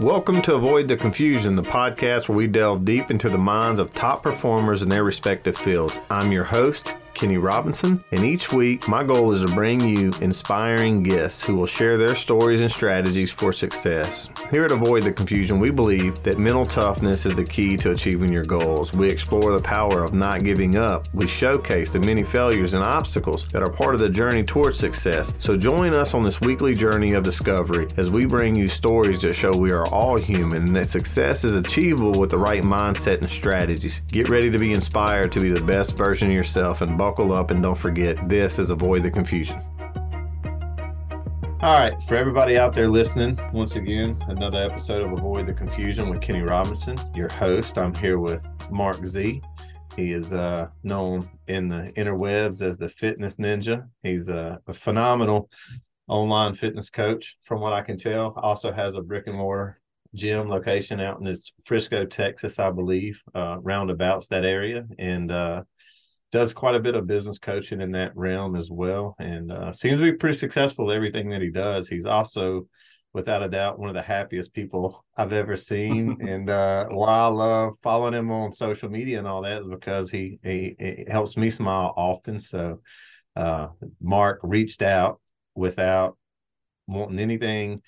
Welcome to Avoid the Confusion, the podcast where we delve deep into the minds of top performers in their respective fields. I'm your host, Kenny Robinson, and each week my goal is to bring you inspiring guests who will share their stories and strategies for success. Here at Avoid the Confusion, we believe that mental toughness is the key to achieving your goals. We explore the power of not giving up. We showcase the many failures and obstacles that are part of the journey towards success. So join us on this weekly journey of discovery as we bring you stories that show we are all human and that success is achievable with the right mindset and strategies. Get ready to be inspired to be the best version of yourself and buckle up and don't forget this is Avoid the Confusion. All right, for everybody out there listening, once again, another episode of Avoid the Confusion with Kenny Robinson, your host. I'm here with Marc Z. He is uh, known in the interwebs as the Fitness Ninja. He's a, a phenomenal online fitness coach, from what I can tell. Also has a brick and mortar gym location out in Frisco, Texas, I believe, uh, roundabouts that area, and uh, does quite a bit of business coaching in that realm as well, and uh, seems to be pretty successful at everything that he does. He's also, without a doubt, one of the happiest people I've ever seen. and uh, why I love following him on social media and all that is because he he, he helps me smile often. So, uh, Marc reached out without wanting anything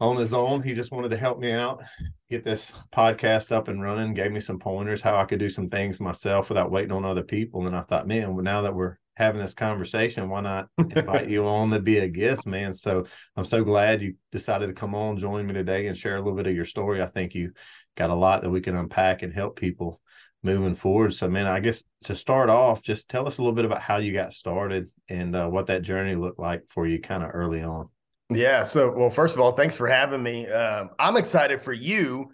on his own. He just wanted to help me out, get this podcast up and running, gave me some pointers how I could do some things myself without waiting on other people. And I thought, man, well, now that we're having this conversation, why not invite you on to be a guest, man? So I'm so glad you decided to come on, join me today, and share a little bit of your story. I think you got a lot that we can unpack and help people moving forward. So, man, I guess to start off, just tell us a little bit about how you got started and uh, what that journey looked like for you kind of early on. Yeah. So, well, first of all, thanks for having me. Um, I'm excited for you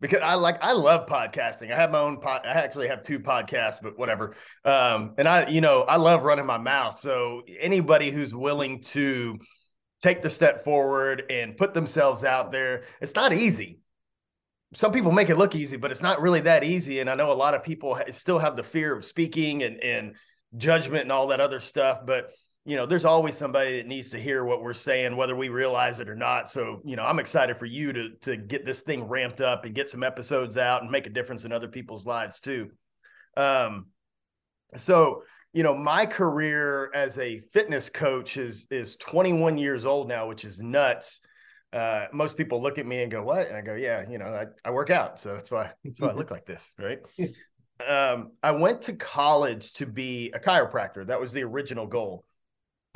because I like I love podcasting. I have my own pod. I actually have two podcasts, but whatever. Um, and I, you know, I love running my mouth. So anybody who's willing to take the step forward and put themselves out there, it's not easy. Some people make it look easy, but it's not really that easy. And I know a lot of people still have the fear of speaking and and judgment and all that other stuff, but you know, there's always somebody that needs to hear what we're saying, whether we realize it or not. So, you know, I'm excited for you to to get this thing ramped up and get some episodes out and make a difference in other people's lives too. Um, so you know, my career as a fitness coach is is 21 years old now, which is nuts. Uh, most people look at me and go, "What?" And I go, "Yeah, you know, I, I work out, so that's why that's why I look like this, right?" um, I went to college to be a chiropractor. That was the original goal.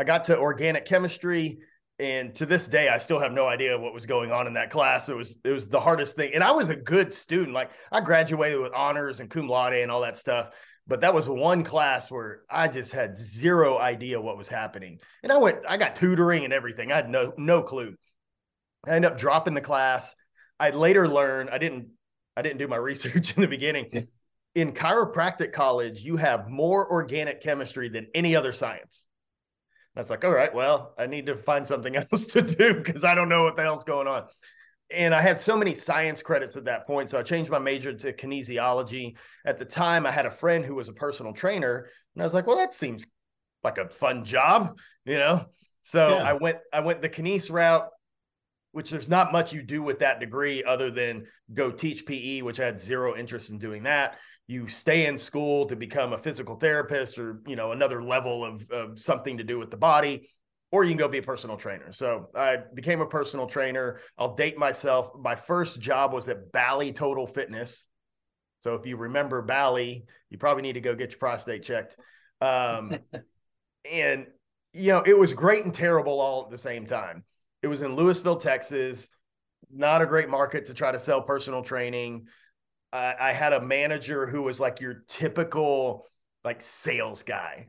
I got to organic chemistry and to this day i still have no idea what was going on in that class. It was it was the hardest thing. And i was a good student. Like i graduated with honors and cum laude and all that stuff but that was one class where i just had zero idea what was happening. And i went i got tutoring and everything. I had no no clue. I ended up dropping the class. I later learned i didn't i didn't do my research in the beginning. In chiropractic college you have more organic chemistry than any other science I was like, all right, well, I need to find something else to do because I don't know what the hell's going on. And I had so many science credits at that point. So I changed my major to kinesiology. At the time, I had a friend who was a personal trainer. And I was like, well, that seems like a fun job, you know? So yeah. I went, I went the kines route, which there's not much you do with that degree other than go teach PE, which I had zero interest in doing that you stay in school to become a physical therapist or you know another level of, of something to do with the body or you can go be a personal trainer. So i became a personal trainer. I'll date myself. My first job was at bally total fitness. So if you remember bally you probably need to go get your prostate checked. Um, and you know it was great and terrible all at the same time. It was in lewisville texas. Not a great market to try to sell personal training uh, I had a manager who was like your typical like sales guy.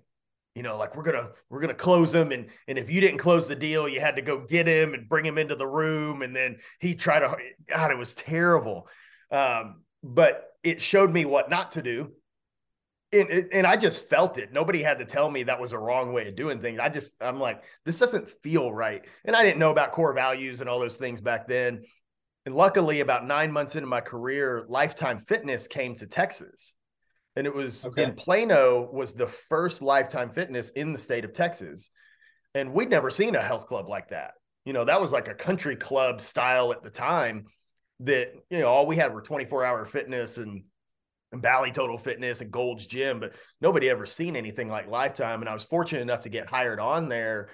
You know, like we're gonna we're gonna close him, and and if you didn't close the deal, you had to go get him and bring him into the room, and then he tried to. God, it was terrible. Um, but it showed me what not to do. And, and I just felt it. Nobody had to tell me that was a wrong way of doing things. I just, I'm like, this doesn't feel right. And I didn't know about core values and all those things back then. And luckily, about nine months into my career, Lifetime Fitness came to Texas. And it was okay. in Plano was the first Lifetime Fitness in the state of Texas. And we'd never seen a health club like that. You know, that was like a country club style at the time that, you know, all we had were 24 hour fitness and, and Bally Total Fitness and Gold's Gym, but nobody ever seen anything like Lifetime. And I was fortunate enough to get hired on there.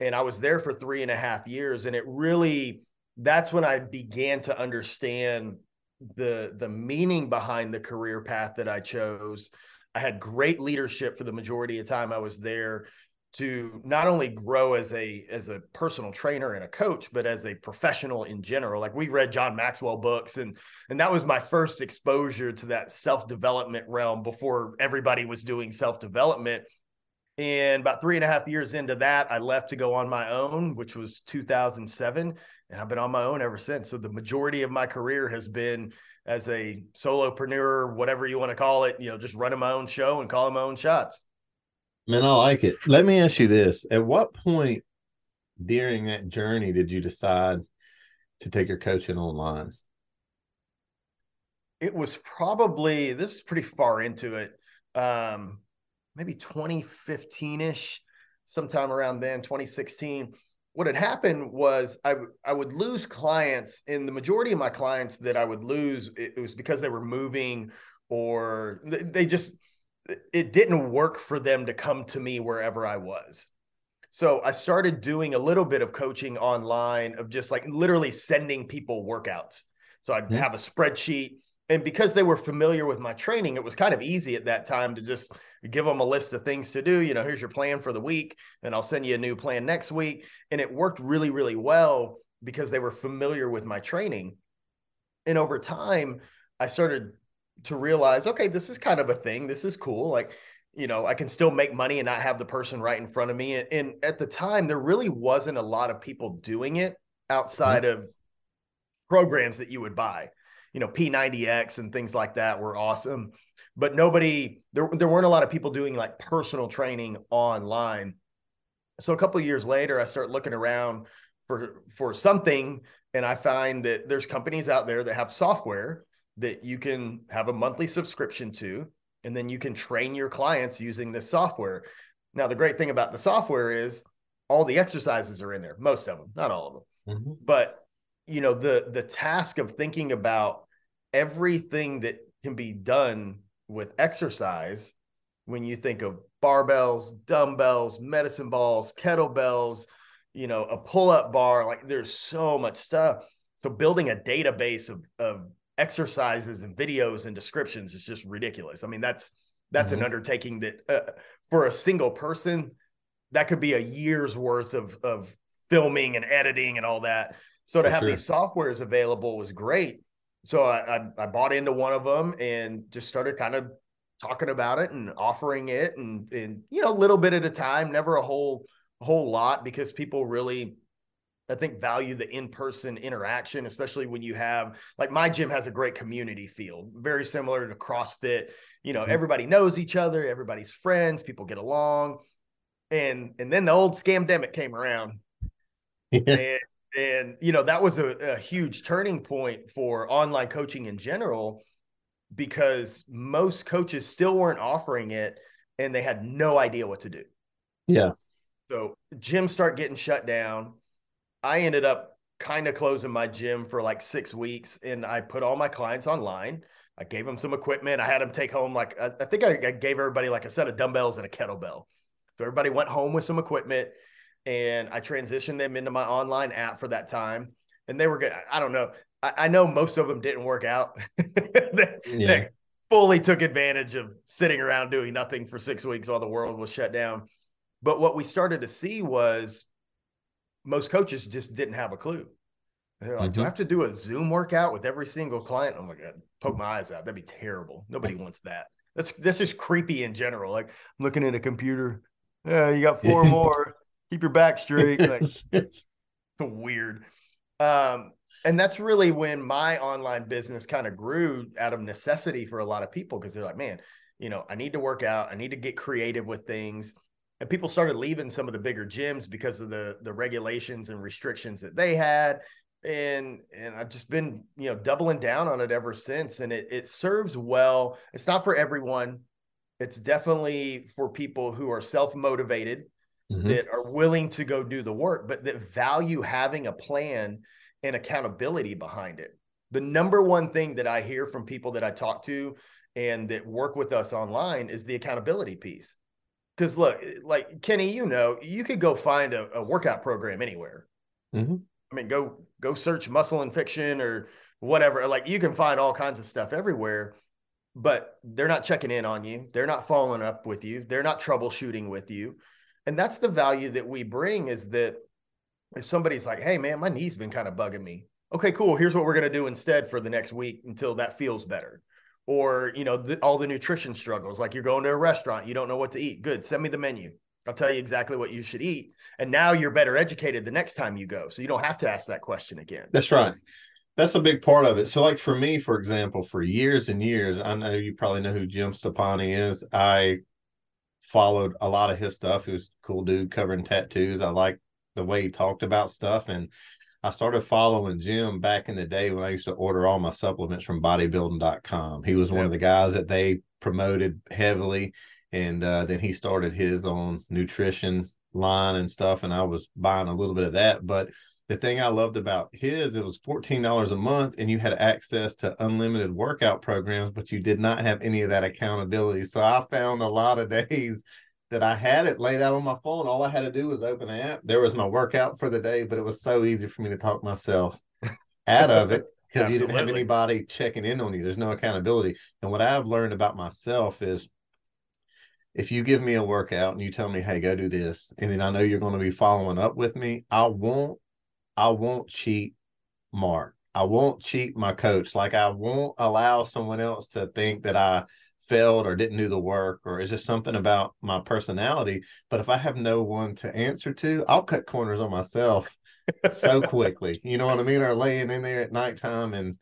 And I was there for three and a half years. And it really, that's when I began to understand the the meaning behind the career path that I chose. I had great leadership for the majority of time I was there to not only grow as a as a personal trainer and a coach but as a professional in general. Like we read john maxwell books and and that was my first exposure to that self-development realm before everybody was doing self-development. And about three and a half years into that i left to go on my own which was 2007 and i've been on my own ever since so the majority of my career has been as a solopreneur whatever you want to call it you know just running my own show and calling my own shots Man, I like it. Let me ask you this. At what point during that journey did you decide to take your coaching online? It was probably this is pretty far into it. Um, maybe 2015-ish, sometime around then, 2016. What had happened was I I would lose clients, and the majority of my clients that I would lose, it, it was because they were moving or they just it didn't work for them to come to me wherever I was. So I started doing a little bit of coaching online of just like literally sending people workouts. So I'd mm-hmm. have a spreadsheet. And because they were familiar with my training, it was kind of easy at that time to just give them a list of things to do. You know, here's your plan for the week, and I'll send you a new plan next week. And it worked really, really well because they were familiar with my training. And over time, I started to realize, okay, this is kind of a thing. This is cool. Like, you know, I can still make money and not have the person right in front of me. And, and at the time, there really wasn't a lot of people doing it outside mm-hmm. of programs that you would buy. You know, P90X and things like that were awesome, but nobody there there weren't a lot of people doing like personal training online. So a couple years later, I start looking around for for something, and I find that there's companies out there that have software that you can have a monthly subscription to, and then you can train your clients using this software. Now, the great thing about the software is all the exercises are in there, most of them, not all of them. Mm-hmm. But you know, the the task of thinking about everything that can be done with exercise when you think of barbells, dumbbells, medicine balls, kettlebells, you know, a pull-up bar, like there's so much stuff. So building a database of, of exercises and videos and descriptions is just ridiculous. I mean, that's that's mm-hmm. an undertaking that uh, for a single person that could be a year's worth of of filming and editing and all that. So to for have sure. these softwares available was great. So I, I I bought into one of them and just started kind of talking about it and offering it and and you know a little bit at a time, never a whole a whole lot because people really I think value the in-person interaction, especially when you have like my gym has a great community feel, very similar to CrossFit. You know, mm-hmm. everybody knows each other, everybody's friends, people get along. And and then the old scamdemic came around. Yeah. And and you know, that was a, a huge turning point for online coaching in general because most coaches still weren't offering it and they had no idea what to do. Yeah. So gyms start getting shut down I ended up kind of closing my gym for like six weeks and I put all my clients online. I gave them some equipment. I had them take home like I, I think I, I, gave everybody like a set of dumbbells and a kettlebell. So everybody went home with some equipment and I transitioned them into my online app for that time. And they were good. I don't know. I, I know most of them didn't work out. they, yeah. they fully took advantage of sitting around doing nothing for six weeks while the world was shut down. But what we started to see was most coaches just didn't have a clue. They're like, mm-hmm. do I mm-hmm. have to do a Zoom workout with every single client? Oh my god, poke my eyes out. That'd be terrible. Nobody wants that. That's that's just creepy in general. Like I'm looking at a computer. Yeah, you got four more. Keep your back straight. Like, it's weird. Um, and that's really when my online business kind of grew out of necessity for a lot of people because they're like, man, you know, I need to work out. I need to get creative with things and people started leaving some of the bigger gyms because of the the regulations and restrictions that they had and and I've just been you know doubling down on it ever since and it it serves well it's not for everyone it's definitely for people who are self motivated mm-hmm. that are willing to go do the work, but that value having a plan and accountability behind it. The number one thing that I hear from people that I talk to and that work with us online is the accountability piece. Because look, like Kenny, you know, you could go find a, a workout program anywhere. Mm-hmm. I mean, go go search muscle and fiction or whatever. Like you can find all kinds of stuff everywhere, but they're not checking in on you. They're not following up with you. They're not troubleshooting with you. And that's the value that we bring is that if somebody's like, hey man, my knee's been kind of bugging me. Okay, cool. Here's what we're gonna do instead for the next week until that feels better. Or you know the, all the nutrition struggles like you're going to a restaurant you don't know what to eat. Good send me the menu. I'll tell you exactly what you should eat. And now you're better educated the next time you go so you don't have to ask that question again. That's right. That's a big part of it. So like for me for example for years and years i know you probably know who jim stoppani is. I followed a lot of his stuff he was a cool dude covering tattoos i like the way he talked about stuff and I started following Jim back in the day when I used to order all my supplements from bodybuilding.com. He was one of the guys that they promoted heavily. And uh, then he started his own nutrition line and stuff. And I was buying a little bit of that. But the thing I loved about his, it was $14 a month and you had access to unlimited workout programs, but you did not have any of that accountability. So I found a lot of days that I had it laid out on my phone. All I had to do was open the app. There was my workout for the day, but it was so easy for me to talk myself out of it because you didn't have anybody checking in on you. There's no accountability. And what I've learned about myself is if you give me a workout and you tell me, hey, go do this, and then I know you're going to be following up with me, I won't, I won't cheat Mark. I won't cheat my coach. Like I won't allow someone else to think that I failed or didn't do the work or is just something about my personality but if i have no one to answer to i'll cut corners on myself so quickly you know what i mean or laying in there at nighttime and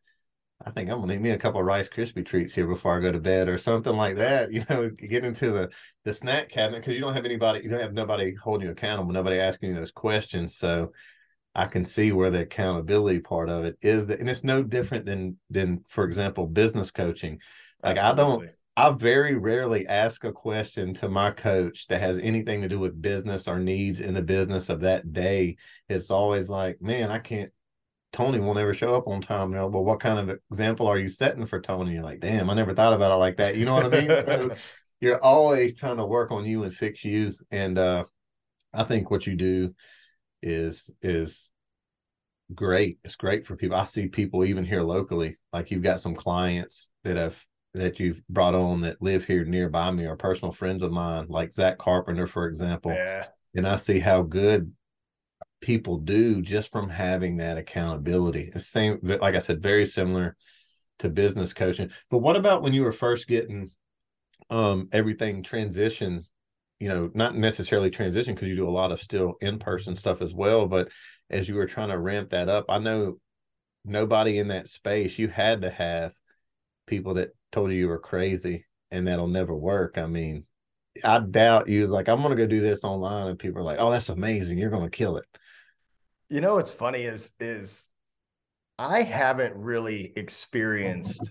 i think i'm gonna need me a couple of rice krispie treats here before i go to bed or something like that you know get into the the snack cabinet because you don't have anybody you don't have nobody holding you accountable nobody asking you those questions so I can see where the accountability part of it is that, and it's no different than than for example business coaching. Like Absolutely. I don't I very rarely ask a question to my coach that has anything to do with business or needs in the business of that day. It's always like, man, I can't. Tony won't ever show up on time. You know, well, what kind of example are you setting for Tony? You're like, damn, I never thought about it like that. You know what I mean? so you're always trying to work on you and fix you. And uh, I think what you do is is great. It's great for people. I see people even here locally, like you've got some clients that have that you've brought on that live here nearby me are personal friends of mine, like Zach Carpenter, for example. Yeah. And I see how good people do just from having that accountability. The same, like I said, very similar to business coaching. But what about when you were first getting um everything transition? You know, not necessarily transition because you do a lot of still in person stuff as well. But as you were trying to ramp that up, I know nobody in that space, you had to have people that told you you were crazy and that'll never work. I mean, I doubt you was like, I'm gonna go do this online, and people are like, Oh, that's amazing, you're gonna kill it. You know what's funny is is I haven't really experienced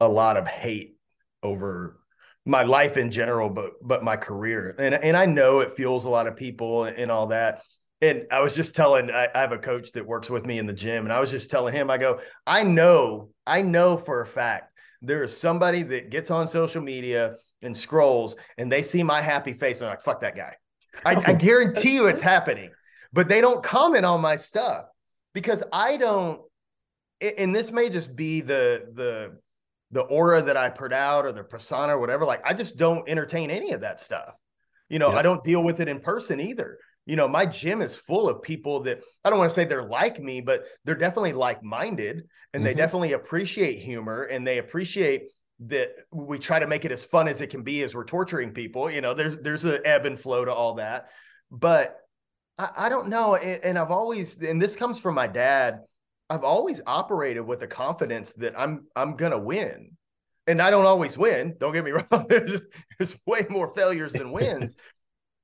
a lot of hate over my life in general, but but my career. And and I know it fuels a lot of people and all that. And I was just telling I, I have a coach that works with me in the gym, and I was just telling him, I go, I know, I know for a fact there is somebody that gets on social media and scrolls and they see my happy face and like, fuck that guy. I, I guarantee you it's happening, but they don't comment on my stuff because I don't, and this may just be the, the, the aura that I put out or the persona or whatever. Like, I just don't entertain any of that stuff. You know, yep. I don't deal with it in person either you know, my gym is full of people that I don't want to say they're like me, but they're definitely like minded and mm-hmm. they definitely appreciate humor and they appreciate that we try to make it as fun as it can be as we're torturing people. You know, there's there's an ebb and flow to all that. But I, I don't know. And, and I've always, and this comes from my dad, I've always operated with the confidence that I'm I'm gonna win. And I don't always win. Don't get me wrong. there's, there's way more failures than wins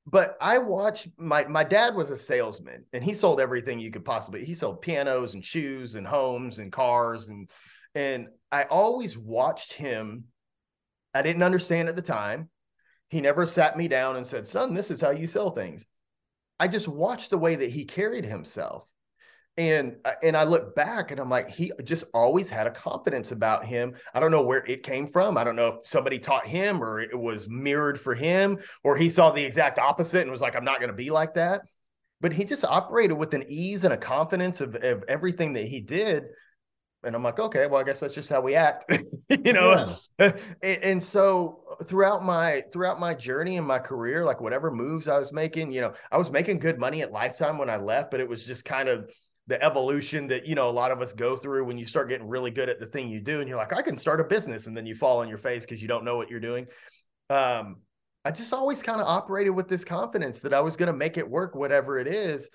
but I watched my my dad was a salesman and he sold everything you could possibly. He sold pianos and shoes and homes and cars and and I always watched him. I didn't understand at the time. He never sat me down and said, "Son, this is how you sell things." I just watched the way that he carried himself. And and I look back and I'm like, he just always had a confidence about him. I don't know where it came from. I don't know if somebody taught him or it was mirrored for him, or he saw the exact opposite and was like, I'm not going to be like that. But he just operated with an ease and a confidence of, of everything that he did and I'm like, okay, well, I guess that's just how we act, you know. Yeah. and, and, so throughout my throughout my journey and my career, like whatever moves I was making, you know, I was making good money at Lifetime when I left, but it was just kind of the evolution that you know a lot of us go through when you start getting really good at the thing you do, and you're like, I can start a business, and then you fall on your face because you don't know what you're doing. Um, I just always kind of operated with this confidence that I was going to make it work, whatever it is,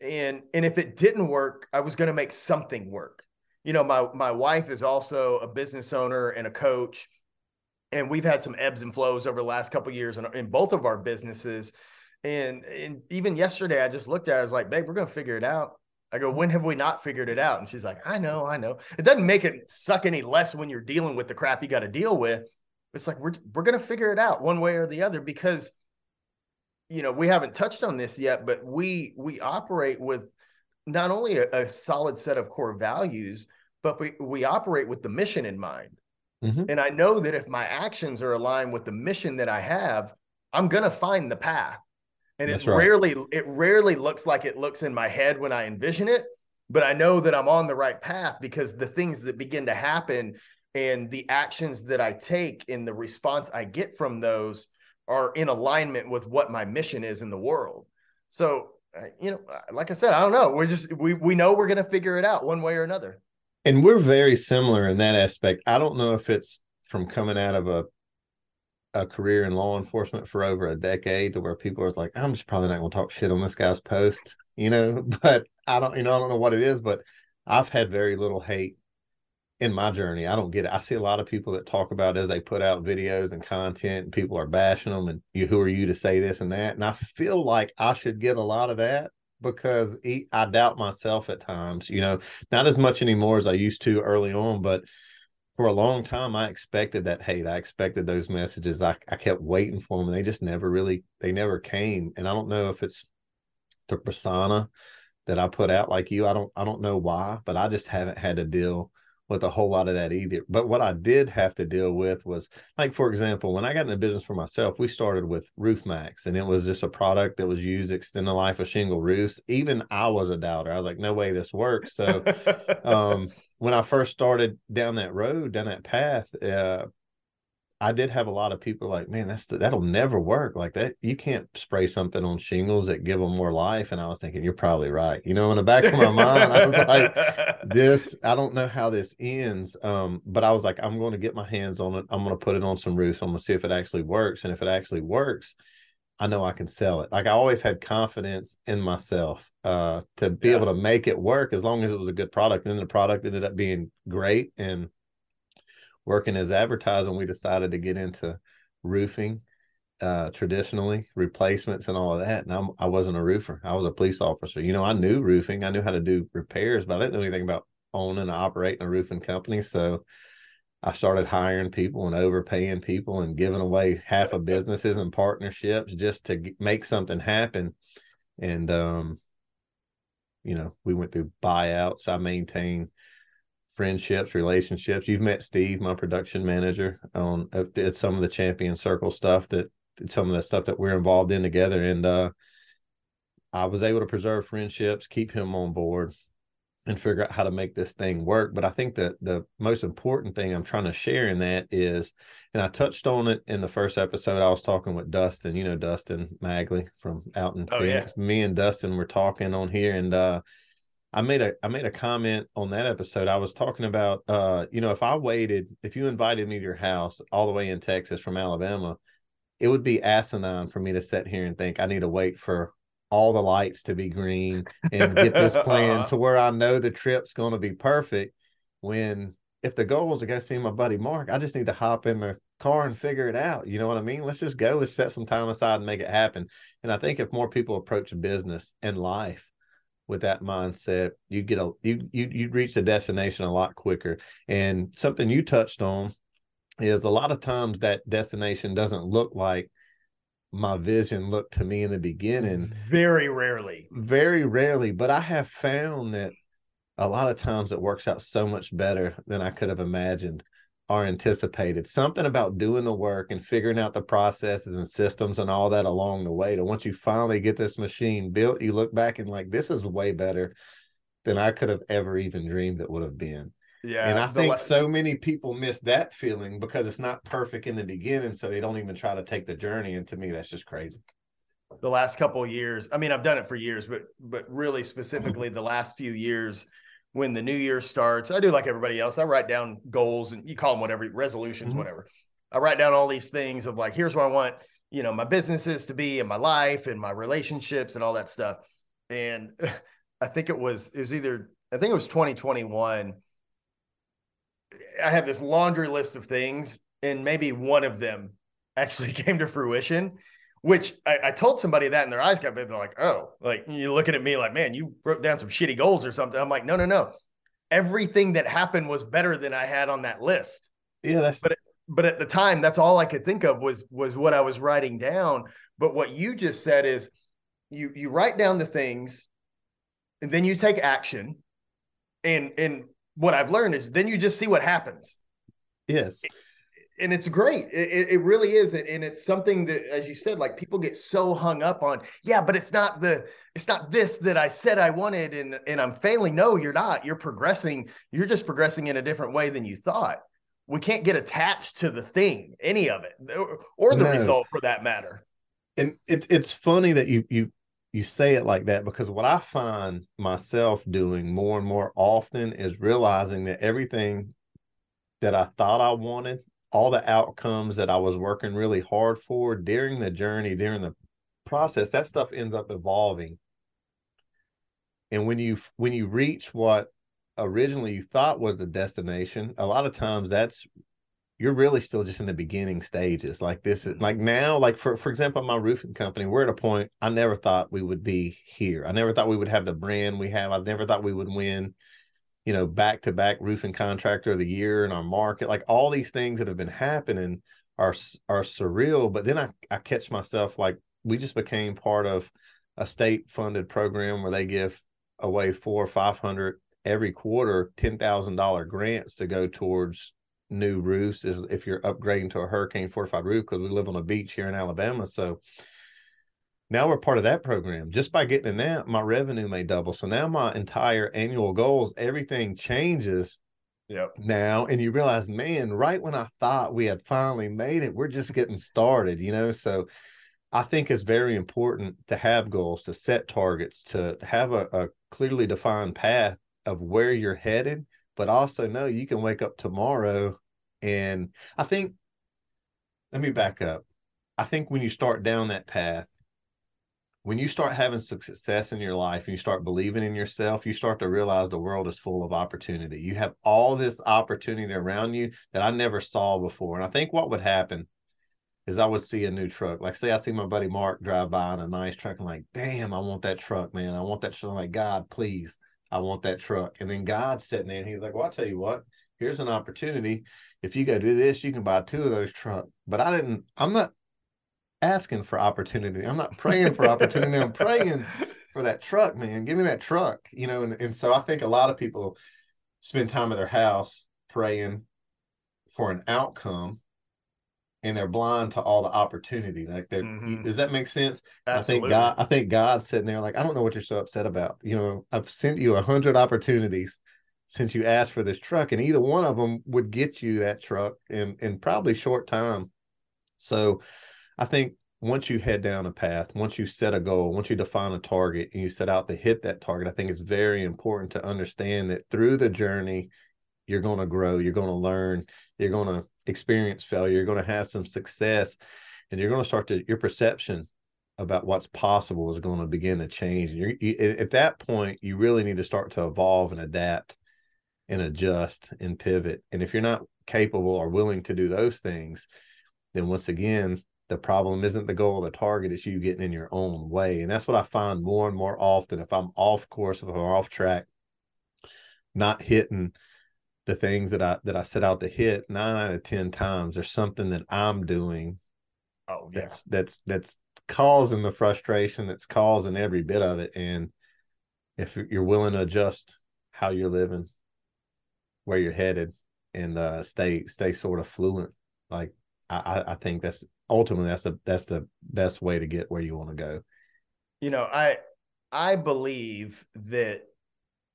and and if it didn't work, I was going to make something work you know, my my wife is also a business owner and a coach, and we've had some ebbs and flows over the last couple years in, in both of our businesses. And and even yesterday, I just looked at it, I was like, babe, we're gonna figure it out. I go, when have we not figured it out? And she's like, I know, I know. It doesn't make it suck any less when you're dealing with the crap you got to deal with. It's like we're we're gonna figure it out one way or the other because you know we haven't touched on this yet, but we we operate with not only a, a solid set of core values, but we, we operate with the mission in mind. Mm-hmm. And I know that if my actions are aligned with the mission that I have, I'm going to find the path. And That's it right. rarely it rarely looks like it looks in my head when I envision it, but I know that I'm on the right path because the things that begin to happen and the actions that I take and the response I get from those are in alignment with what my mission is in the world. So, you know, like I said, I don't know. We're just we we know we're going to figure it out one way or another and we're very similar in that aspect. I don't know if it's from coming out of a a career in law enforcement for over a decade to where people are like, I'm just probably not to talk shit on this guy's post, you know. But I don't, you know, I don't know what it is, but I've had very little hate in my journey. I don't get it. I see a lot of people that talk about as they put out videos and content, and people are bashing them, and you, who are you to say this and that? And I feel like I should get a lot of that because I doubt myself at times, you know, not as much anymore as I used to early on, but for a long time I expected that hate. I expected those messages. I, I kept waiting for them and they just never really they never came. And I don't know if it's the persona that I put out like you. I don't I don't know why, but I just haven't had to deal with a whole lot of that either. But what I did have to deal with was like, for example, when I got in the business for myself, we started with Roof Maxx, and it was just a product that was used to extend the life of shingle roofs. Even I was a doubter. I was like, no way this works. So um, when I first started down that road, down that path, uh, I did have a lot of people like, man, that's the, that'll never work like that. You can't spray something on shingles that give them more life. And I was thinking, you're probably right. You know, in the back of my mind, I was like, this, I don't know how this ends. Um, but I was like, I'm going to get my hands on it. I'm going to put it on some roofs. I'm going to see if it actually works. And if it actually works, I know I can sell it. Like I always had confidence in myself uh, to be yeah. able to make it work as long as it was a good product. And then the product ended up being great and working as advertising, we decided to get into roofing uh traditionally replacements and all of that and I'm, i wasn't a roofer i was a police officer you know i knew roofing i knew how to do repairs but i didn't know anything about owning and operating a roofing company so i started hiring people and overpaying people and giving away half of businesses and partnerships just to make something happen and um you know we went through buyouts i maintained friendships, relationships. You've met Steve, my production manager, on at some of the champion circle stuff that some of the stuff that we're involved in together. And uh, I was able to preserve friendships, keep him on board, and figure out how to make this thing work. But I think that the most important thing I'm trying to share in that is, and I touched on it in the first episode. I was talking with Dustin, you know, Dustin Magley from out in oh, Phoenix. Yeah. Me and Dustin were talking on here, and uh, I made a I made a comment on that episode. I was talking about uh, you know, if I waited, if you invited me to your house all the way in Texas from Alabama, it would be asinine for me to sit here and think I need to wait for all the lights to be green and get this plan uh-huh. to where I know the trip's going to be perfect. When if the goal is to go see my buddy Marc, I just need to hop in the car and figure it out. You know what I mean? Let's just go. Let's set some time aside and make it happen. And I think if more people approach business and life with that mindset, you get a you you you reach the destination a lot quicker. And something you touched on is a lot of times that destination doesn't look like my vision looked to me in the beginning. Very rarely. Very rarely. But I have found that a lot of times it works out so much better than I could have imagined or anticipated. Something about doing the work and figuring out the processes and systems and all that along the way. To once you finally get this machine built, you look back and like, this is way better than I could have ever even dreamed it would have been. Yeah. And I think so many people miss that feeling because it's not perfect in the beginning. So they don't even try to take the journey. And to me, that's just crazy the last couple of years. I mean, I've done it for years, but but really specifically the last few years, when the new year starts, I do like everybody else. I write down goals and you call them whatever resolutions, mm-hmm. whatever. I write down all these things of like, here's what I want, you know, my businesses to be and my life and my relationships and all that stuff. And I think it was, it was either, I think it was 2021. I have this laundry list of things, and maybe one of them actually came to fruition which I, I, told somebody that and their eyes got big. They're like, oh, like you're looking at me like, man, you wrote down some shitty goals or something. I'm like, no, no, no. Everything that happened was better than I had on that list. Yeah, that's but but at the time, that's all I could think of was was what I was writing down. But what you just said is you you write down the things and then you take action. And and what I've learned is then you just see what happens. Yes and it's great. It, it really is, and it's something that, as you said, like people get so hung up on. Yeah, but it's not the, it's not this that I said I wanted, and and I'm failing. No, you're not. You're progressing. You're just progressing in a different way than you thought. We can't get attached to the thing, any of it, or, the no. result for that matter. And it's it's funny that you you you say it like that because what I find myself doing more and more often is realizing that everything that I thought I wanted all the outcomes that I was working really hard for during the journey, during the process, that stuff ends up evolving. And when you when you reach what originally you thought was the destination, a lot of times that's you're really still just in the beginning stages. Like this is like mm-hmm. now, like for for example, my roofing company, we're at a point I never thought we would be here. I never thought we would have the brand we have. I never thought we would win you know, back to back roofing contractor of the year in our market. Like all these things that have been happening are are surreal. But then I, I catch myself like we just became part of a state funded program where they give away four or five hundred every quarter, ten thousand dollar grants to go towards new roofs is if you're upgrading to a hurricane fortified roof because we live on a beach here in Alabama. So now we're part of that program. Just by getting in that, my revenue may double. So now my entire annual goals, everything changes yep. now. And you realize, man, right when I thought we had finally made it, we're just getting started, you know? So I think it's very important to have goals, to set targets, to have a, a clearly defined path of where you're headed, but also know you can wake up tomorrow. And I think, let me back up. I think when you start down that path, when you start having success in your life and you start believing in yourself, you start to realize the world is full of opportunity. You have all this opportunity around you that I never saw before. And I think what would happen is I would see a new truck. Like say I see my buddy Marc drive by in a nice truck and like, damn, I want that truck, man. I want that truck. I'm like, God, please, I want that truck. And then God's sitting there and he's like, Well, I'll tell you what, here's an opportunity. If you go do this, you can buy two of those trucks. But I didn't, I'm not asking for opportunity. I'm not praying for opportunity. I'm praying for that truck, man. Give me that truck, you know. And, and so I think a lot of people spend time at their house praying for an outcome and they're blind to all the opportunity. Like that, mm-hmm. does that make sense? Absolutely. I think God, I think God's sitting there like, I don't know what you're so upset about. You know, I've sent you a hundred opportunities since you asked for this truck, and either one of them would get you that truck in in probably short time. So I think once you head down a path, once you set a goal, once you define a target and you set out to hit that target, I think it's very important to understand that through the journey, you're going to grow, you're going to learn, you're going to experience failure, you're going to have some success, and you're going to start to your perception about what's possible is going to begin to change. You're, you, at that point, you really need to start to evolve and adapt and adjust and pivot. And if you're not capable or willing to do those things, then once again, the problem isn't the goal, the target, it's you getting in your own way. And that's what I find more and more often. If I'm off course, if I'm off track, not hitting the things that I that I set out to hit, nine out of ten times there's something that I'm doing Oh yeah. That's that's that's causing the frustration. That's causing every bit of it. And if you're willing to adjust how you're living, where you're headed, and uh, stay stay sort of fluent, like I, I think that's ultimately that's the that's the best way to get where you want to go. You know, I I believe that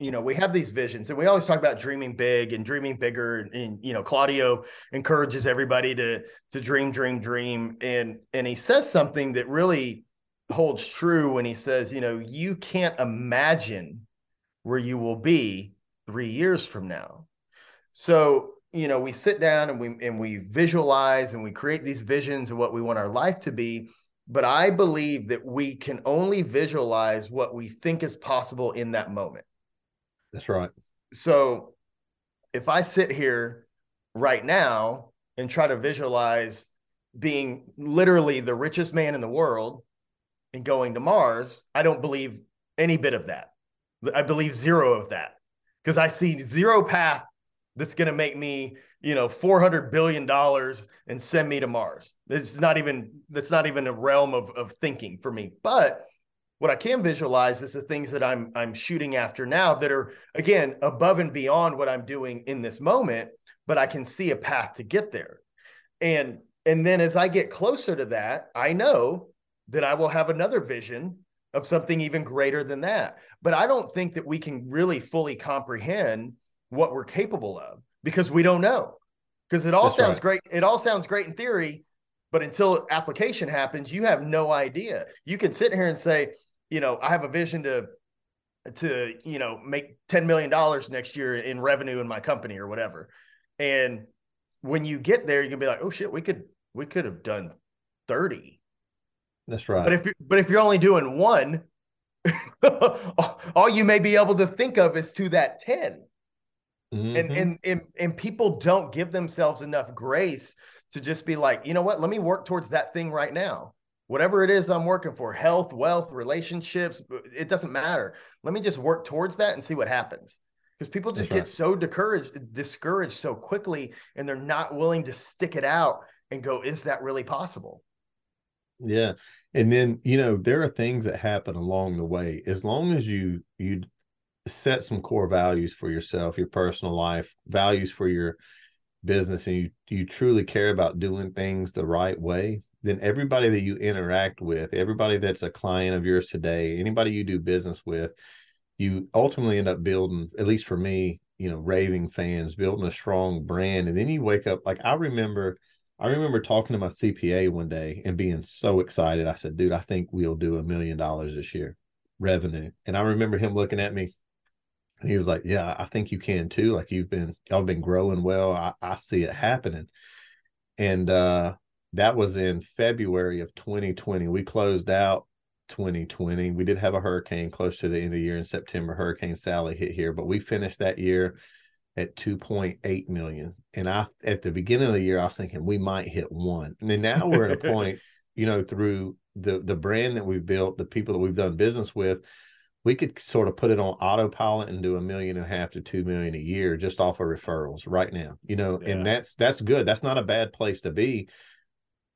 you know we have these visions and we always talk about dreaming big and dreaming bigger and, you know claudio encourages everybody to to dream dream dream and and he says something that really holds true when he says you know you can't imagine where you will be three years from now. So you know we sit down and we and we visualize and we create these visions of what we want our life to be but i believe that we can only visualize what we think is possible in that moment that's right. So if I sit here right now and try to visualize being literally the richest man in the world and going to Mars, I don't believe any bit of that. I believe zero of that because I see zero path that's going to make me, you know, 400 billion dollars and send me to Mars. It's not even that's not even a realm of of thinking for me. But what I can visualize is the things that I'm I'm shooting after now that are again above and beyond what I'm doing in this moment, but I can see a path to get there. And and then as I get closer to that, I know that I will have another vision of something even greater than that. But I don't think that we can really fully comprehend what we're capable of because we don't know. Because it all That's sounds right. great. It all sounds great in theory, but until application happens, you have no idea. You can sit here and say, you know, I have a vision to to you know make 10 million dollars next year in revenue in my company or whatever. And when you get there you can be like oh shit we could we could have done 30 that's right. But if you but if you're only doing one all you may be able to think of is to that 10 mm-hmm. and, and and and people don't give themselves enough grace to just be like you know what? Let me work towards that thing right now whatever it is I'm working for health, wealth, relationships, it doesn't matter. Let me just work towards that and see what happens. Because people just That's get right. so discouraged, discouraged so quickly, and they're not willing to stick it out and go, is that really possible? Yeah. And then, you know, there are things that happen along the way. As long as you you set some core values for yourself, your personal life, values for your business, and you you truly care about doing things the right way, then everybody that you interact with, everybody that's a client of yours today, anybody you do business with, you ultimately end up building, at least for me, you know, raving fans, building a strong brand. And then you wake up, like I remember, I remember talking to my CPA one day and being so excited. I said, dude, I think we'll do a million dollars this year revenue. And I remember him looking at me and he was like, yeah, I think you can too. Like you've been, y'all been growing well. I, I see it happening. And, uh, that was in February of 2020. We closed out 2020. We did have a hurricane close to the end of the year in September. Hurricane Sally hit here, but we finished that year at 2.8 million. And I at the beginning of the year, I was thinking we might hit one. And then now we're at a point, you know, through the the brand that we've built, the people that we've done business with, we could sort of put it on autopilot and do a million and a half to two million a year just off of referrals right now. You know, yeah. and that's that's good. That's not a bad place to be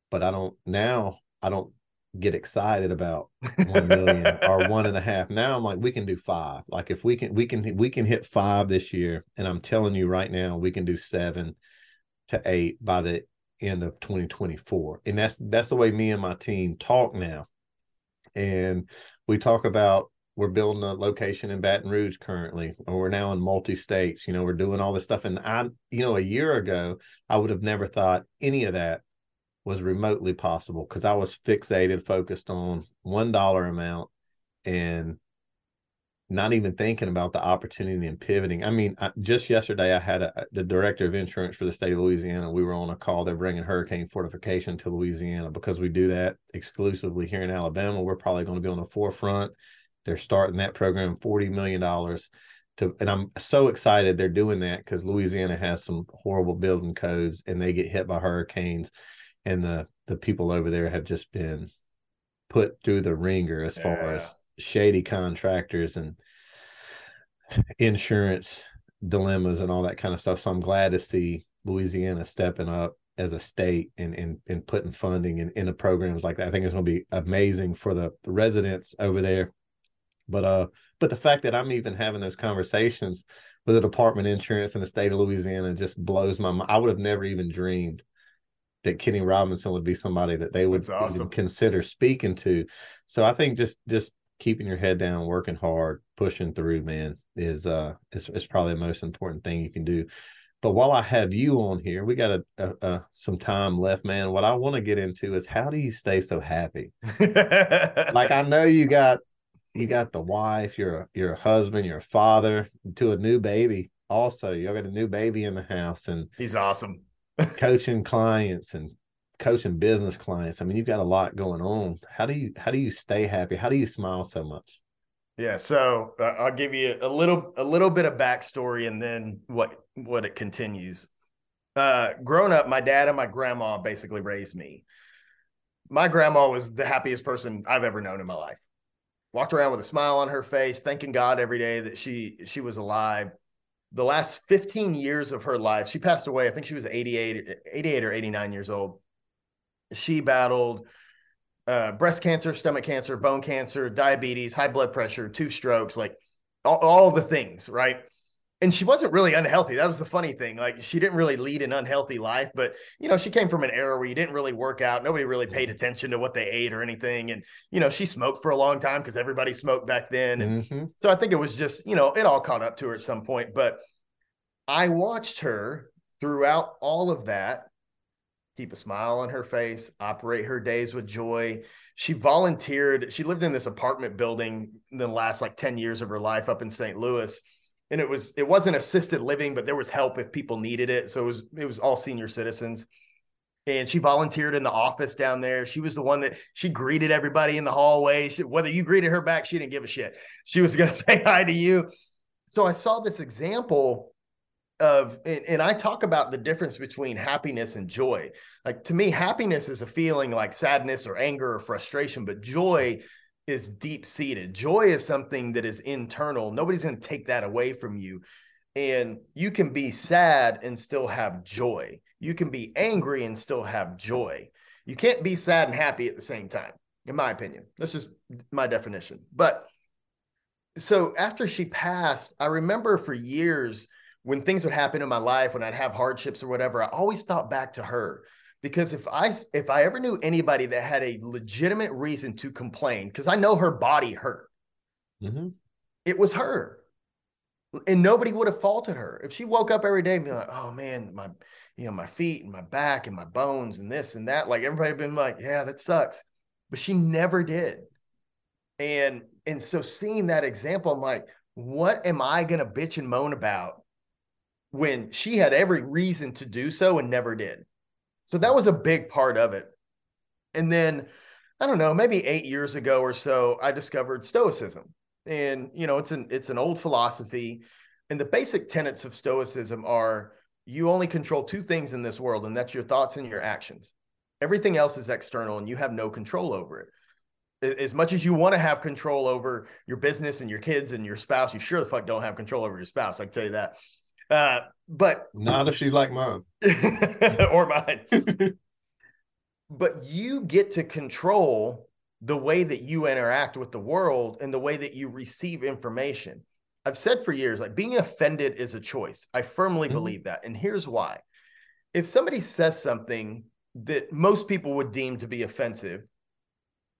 but I don't now I don't get excited about one million or one and a half. Now I'm like, we can do five. Like if we can we can we can hit five this year, and I'm telling you right now, we can do seven to eight by the end of 2024. And that's that's the way me and my team talk now. And we talk about we're building a location in Baton Rouge currently, or we're now in multi states. You know, we're doing all this stuff. And I, you know, a year ago, I would have never thought any of that was remotely possible because I was fixated, focused on one dollar amount and not even thinking about the opportunity and pivoting. I mean, I, just yesterday I had a, the director of insurance for the state of Louisiana. We were on a call. They're bringing hurricane fortification to Louisiana because we do that exclusively here in Alabama. We're probably going to be on the forefront. They're starting that program, forty million dollars. To, and I'm so excited they're doing that because Louisiana has some horrible building codes and they get hit by hurricanes and the the people over there have just been put through the ringer as yeah. far as shady contractors and insurance dilemmas and all that kind of stuff. So I'm glad to see Louisiana stepping up as a state and and, and putting funding in, into programs like that. I think it's going to be amazing for the, the residents over there. But uh, but the fact that I'm even having those conversations with the Department of Insurance in the state of Louisiana just blows my mind. I would have never even dreamed that Kenny Robinson would be somebody that they would awesome. consider speaking to. So I think just just keeping your head down, working hard, pushing through, man, is uh is, is probably the most important thing you can do. But while I have you on here, we got a, a, a some time left, man. What I want to get into is how do you stay so happy? like I know you got you got the wife, you're a, you're a husband, you're a father to a new baby. Also, you got a new baby in the house, and he's awesome. Coaching clients and coaching business clients. I mean, you've got a lot going on. How do you how do you stay happy? How do you smile so much? Yeah, so uh, I'll give you a little a little bit of backstory and then what what it continues. Uh, growing up, my dad and my grandma basically raised me. My grandma was the happiest person I've ever known in my life. Walked around with a smile on her face, thanking God every day that she she was alive. The last 15 years of her life, she passed away. I think she was 88, 88 or 89 years old. She battled uh, breast cancer, stomach cancer, bone cancer, diabetes, high blood pressure, two strokes, like all, all the things, right? And she wasn't really unhealthy. That was the funny thing. Like she didn't really lead an unhealthy life, but you know, she came from an era where you didn't really work out. Nobody really paid mm-hmm. attention to what they ate or anything. And you know, she smoked for a long time because everybody smoked back then. And mm-hmm. so I think it was just, you know, it all caught up to her at some point. But I watched her throughout all of that keep a smile on her face, operate her days with joy. She volunteered. She lived in this apartment building in the last like 10 years of her life up in St. Louis. And it was it wasn't assisted living, but there was help if people needed it. So it was it was all senior citizens. And she volunteered in the office down there. She was the one that she greeted everybody in the hallway. She, whether you greeted her back, she didn't give a shit. She was going to say hi to you. So I saw this example of and, and, I talk about the difference between happiness and joy. Like to me, happiness is a feeling like sadness or anger or frustration, but joy is deep seated. Joy is something that is internal. Nobody's going to take that away from you. And you can be sad and still have joy. You can be angry and still have joy. You can't be sad and happy at the same time, in my opinion. That's just my definition. But so after she passed, I remember for years when things would happen in my life, when I'd have hardships or whatever, I always thought back to her because if I if I ever knew anybody that had a legitimate reason to complain, because I know her body hurt, mm-hmm. it was her, and nobody would have faulted her if she woke up every day and be like, "Oh man, my you know my feet and my back and my bones and this and that." Like everybody been like, "Yeah, that sucks," but she never did, and and so seeing that example, I'm like, what am I gonna bitch and moan about when she had every reason to do so and never did. So that was a big part of it. And then I don't know, maybe 8 years ago or so I discovered stoicism. And you know, it's an it's an old philosophy and the basic tenets of stoicism are you only control two things in this world and that's your thoughts and your actions. Everything else is external and you have no control over it as much as you want to have control over your business and your kids and your spouse, you sure the fuck don't have control over your spouse. I can tell you that. Uh, but not if she's like mom or mine. but you get to control the way that you interact with the world and the way that you receive information. I've said for years, like being offended is a choice. I firmly mm-hmm. believe that. And here's why. If somebody says something that most people would deem to be offensive,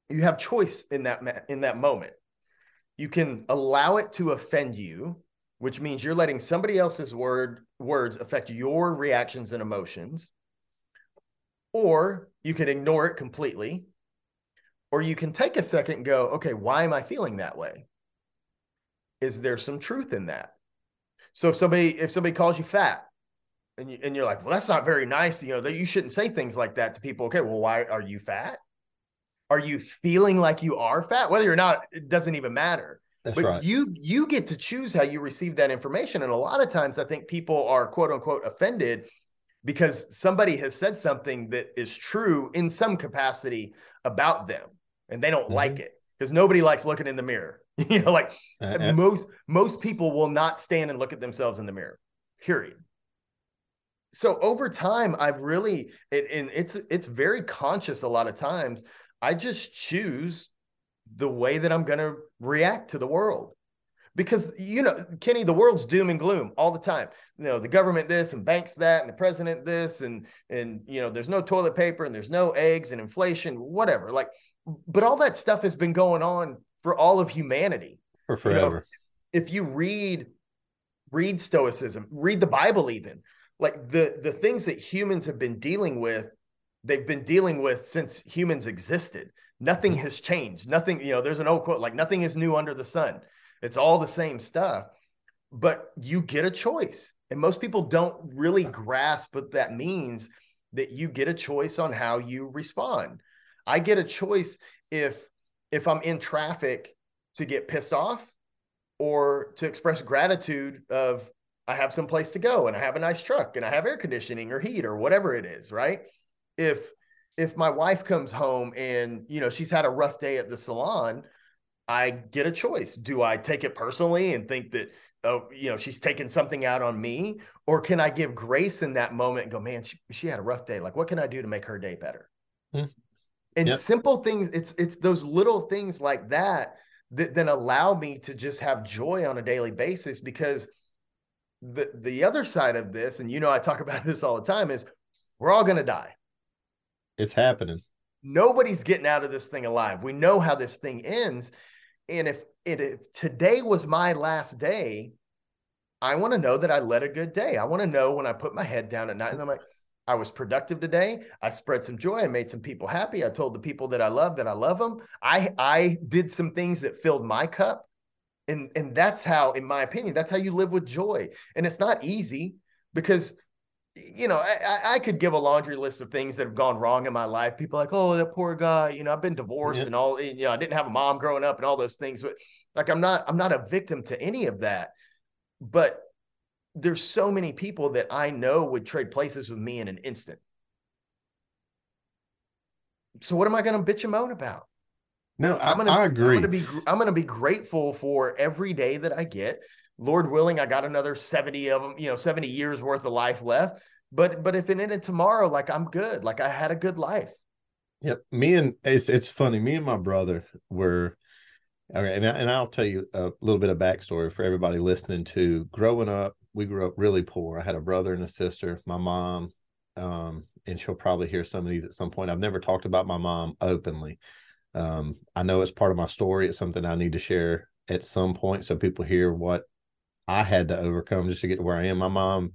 you have choice in that in that moment. You can allow it to offend you which means you're letting somebody else's word words affect your reactions and emotions or you can ignore it completely or you can take a second and go okay why am i feeling that way? Is there some truth in that? So if somebody if somebody calls you fat and, you, and you're like well that's not very nice you know that you shouldn't say things like that to people. Okay well why are you fat? Are you feeling like you are fat? Whether or not it doesn't even matter that's but right. you you get to choose how you receive that information. And a lot of times I think people are quote unquote offended because somebody has said something that is true in some capacity about them and they don't mm-hmm. like it because nobody likes looking in the mirror. you know, like uh, most most people will not stand and look at themselves in the mirror. Period. so over time, I've really, it, and it's it's very conscious a lot of times. I just choose the way that I'm going to react to the world. Because you know kenny the world's doom and gloom all the time. You know the government this and banks that and the president this and and you know there's no toilet paper and there's no eggs and inflation whatever. Like but all that stuff has been going on for all of humanity. For forever you know, if you read read stoicism read the bible even like the the things that humans have been dealing with they've been dealing with since humans existed nothing mm-hmm. has changed nothing you know there's an old quote like nothing is new under the sun it's all the same stuff, but you get a choice. And most people don't really grasp what that means that you get a choice on how you respond. I get a choice if if I'm in traffic to get pissed off or to express gratitude of I have some place to go and I have a nice truck and I have air conditioning or heat or whatever it is, right? If if my wife comes home and you know she's had a rough day at the salon, I get a choice. Do I take it personally and think that, oh, you know, she's taking something out on me? Or can I give grace in that moment and go, man, she, she had a rough day. Like, what can I do to make her day better? Mm. And yep. simple things, it's it's those little things like that that then allow me to just have joy on a daily basis because the the other side of this, and you know, I talk about this all the time, is we're all gonna die. It's happening. Nobody's getting out of this thing alive. We know how this thing ends and if it if today was my last day, I want to know that I led a good day. I want to know when I put my head down at night and I'm like, I was productive today. I spread some joy. I made some people happy. I told the people that I love that I love them. I I did some things that filled my cup. And and that's how, in my opinion, that's how you live with joy. And it's not easy because you know, I, I, could give a laundry list of things that have gone wrong in my life. People like, oh, that poor guy. You know, I've been divorced yeah. and all. You know, I didn't have a mom growing up and all those things. But like, I'm not, I'm not a victim to any of that. But there's so many people that I know would trade places with me in an instant. So what am I going to bitch and moan about? No, I, am gonna, I agree. I'm gonna be, I'm gonna be grateful for every day that I get. Lord willing, I got another 70 of them, you know, 70 years worth of life left. But but if it ended tomorrow, like I'm good. Like I had a good life. Yep. Me and it's it's funny. Me and my brother were okay, and, and I'll tell you a little bit of backstory for everybody listening to growing up, we grew up really poor. I had a brother and a sister, my mom, um, and she'll probably hear some of these at some point. I've never talked about my mom openly. Um, I know it's part of my story. It's something I need to share at some point so people hear what I had to overcome just to get to where I am. My mom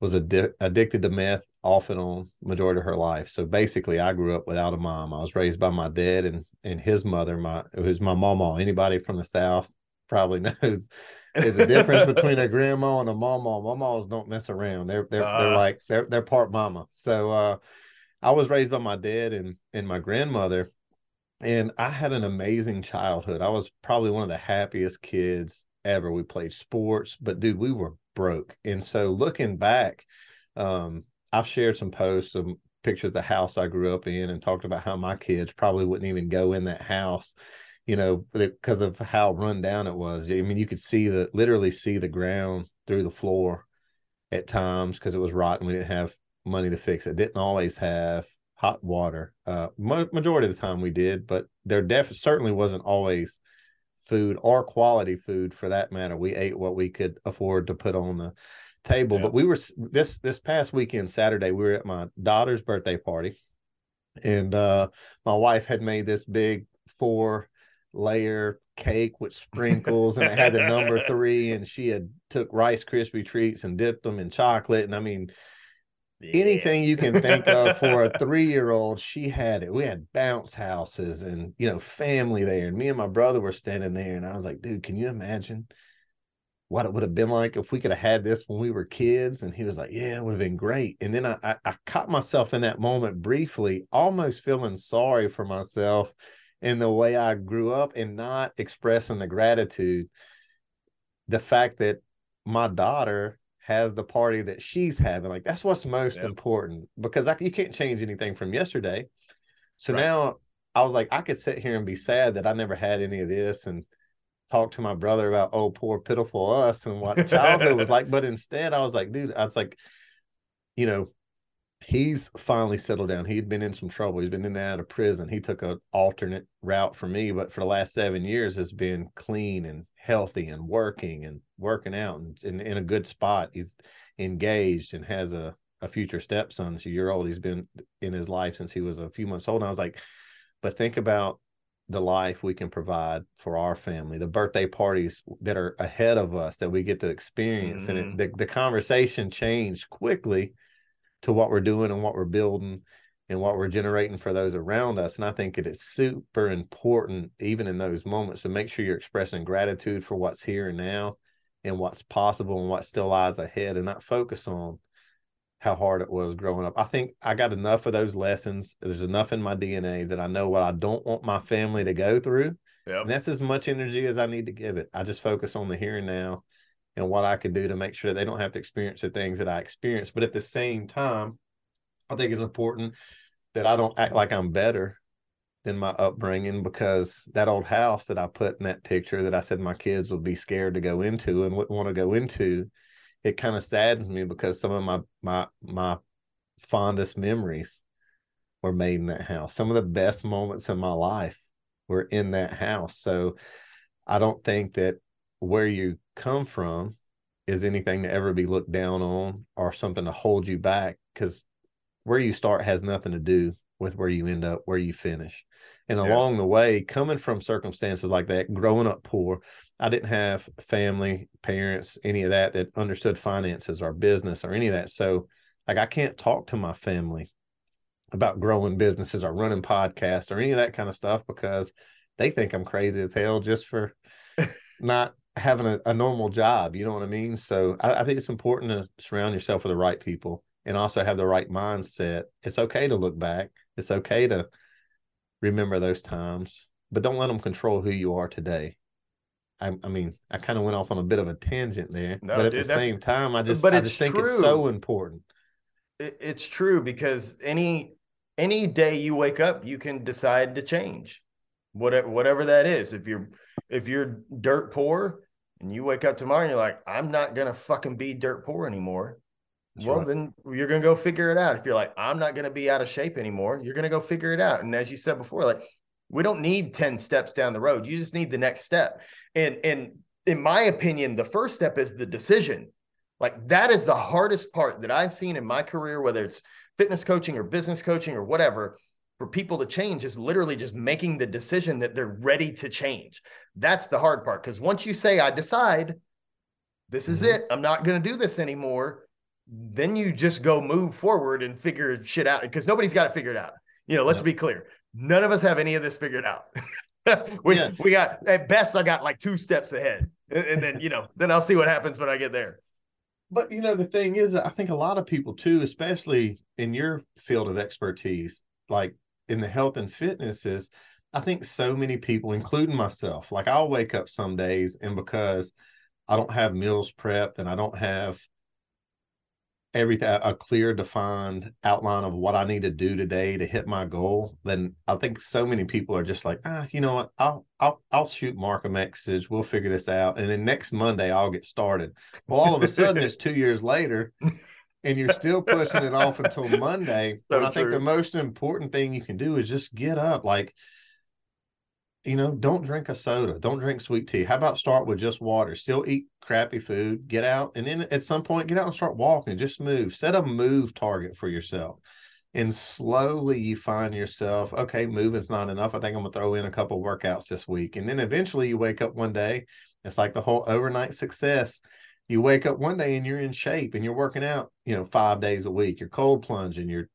was addicted to meth off and on majority of her life. So basically, I grew up without a mom. I was raised by my dad and and his mother, my who's my mama. Anybody from the south probably knows there's a difference between a grandma and a mama. Mamas don't mess around. They're they're uh, they're like they're they're part mama. So uh, I was raised by my dad and and my grandmother, and I had an amazing childhood. I was probably one of the happiest kids ever. We played sports, but dude, we were broke. And so looking back, um, I've shared some posts, some pictures of the house I grew up in and talked about how my kids probably wouldn't even go in that house, you know, because of how run down it was. I mean, you could see the literally see the ground through the floor at times because it was rotten. We didn't have money to fix it. Didn't always have hot water. Uh, majority of the time we did, but there def certainly wasn't always food or quality food for that matter. We ate what we could afford to put on the table. Yeah. But we were this this past weekend, Saturday, we were at my daughter's birthday party, and uh, my wife had made this big four layer cake with sprinkles and it had the number three and she had took rice krispie treats and dipped them in chocolate and i mean yeah. anything you can think of for a three year old, she had it. We mm. had bounce houses and, you know, family there. And me and my brother were standing there. And I was like, dude, can you imagine what it would have been like if we could have had this when we were kids? And he was like, yeah, it would have been great. And then I, I, I caught myself in that moment briefly, almost feeling sorry for myself in the way I grew up and not expressing the gratitude. The fact that my daughter has the party that she's having. Like that's what's most yep. important because I, you can't change anything from yesterday. So right. now I was like, I could sit here and be sad that I never had any of this and talk to my brother about oh poor pitiful us and what childhood was like. But instead, I was like, dude, I was like, you know, he's finally settled down. He'd been in some trouble. He's been in and out of prison. He took an alternate route for me, but for the last seven years has been clean and healthy and working and working out and, and in a good spot. He's engaged and has a, a future stepson. So year old. He's been in his life since he was a few months old. And I was like, but think about the life we can provide for our family, the birthday parties that are ahead of us that we get to experience. Mm-hmm. And it, mm-hmm. the, the conversation changed quickly to what we're doing and what we're building and what we're generating for those around us. And I think it is super important, even in those moments, to make sure you're expressing gratitude for what's here and now and what's possible and what still lies ahead and not focus on how hard it was growing up. I think I got enough of those lessons. There's enough in my DNA that I know what I don't want my family to go through. Yep. And that's as much energy as I need to give it. I just focus on the here and now and what I can do to make sure that they don't have to experience the things that I experienced. But at the same time, I think it's important that I don't act like I'm better than my upbringing because that old house that I put in that picture that I said my kids would be scared to go into and wouldn't want to go into it kind of saddens me because some of my my my fondest memories were made in that house. Some of the best moments in my life were in that house. So I don't think that where you come from is anything to ever be looked down on or something to hold you back because where you start has nothing to do with where you end up, where you finish. And yeah. along the way, coming from circumstances like that, growing up poor, I didn't have family, parents, any of that that understood finances or business or any of that. So, like, I can't talk to my family about growing businesses or running podcasts or any of that kind of stuff because they think I'm crazy as hell just for not having a, a, normal job. You know what I mean? So, I, I think it's important to surround yourself with the right people and also have the right mindset. It's okay to look back, it's okay to remember those times, but don't let them control who you are today. I, I mean, I kind of went off on a bit of a tangent there, no, but at dude, the same time, I just, but I just think it's so important. It, it's true because any any day you wake up, you can decide to change, whatever whatever that is. If you're if you're dirt poor and you wake up tomorrow and you're like, I'm not gonna fucking be dirt poor anymore. That's well, right. then you're gonna go figure it out. If you're like, I'm not gonna be out of shape anymore, you're gonna go figure it out. And as you said before, like we don't need 10 steps down the road. You just need the next step. And and in my opinion, the first step is the decision. Like that is the hardest part that I've seen in my career, whether it's fitness coaching or business coaching or whatever, for people to change is literally just making the decision that they're ready to change. That's the hard part. Because once you say, I decide, this is mm-hmm. it, I'm not going to do this anymore, then you just go move forward and figure shit out because nobody's got to figure it out. You know, let's be clear. None of us have any of this figured out. we yeah. we got at best I got like two steps ahead, and then you know then I'll see what happens when I get there. But you know the thing is, I think a lot of people too, especially in your field of expertise, like in the health and fitness, is I think so many people, including myself, like I'll wake up some days and because I don't have meals prepped and I don't have everything a clear defined outline of what I need to do today to hit my goal, then I think so many people are just like, ah, you know what, I'll I'll I'll shoot Marc a message, we'll figure this out, and then next Monday I'll get started. Well, all of a sudden it's two years later, and you're still pushing it off until Monday. So I think the most important thing you can do is just get up, like you know, don't drink a soda, don't drink sweet tea. How about start with just water? Still eat crappy food, get out, and then at some point, get out and start walking. Just move. Set a move target for yourself. And slowly you find yourself, okay, moving's not enough. I think I'm gonna throw in a couple workouts this week. And then eventually you wake up one day, it's like the whole overnight success. You wake up one day and you're in shape and you're working out, you know, five days a week. You're cold plunging, you're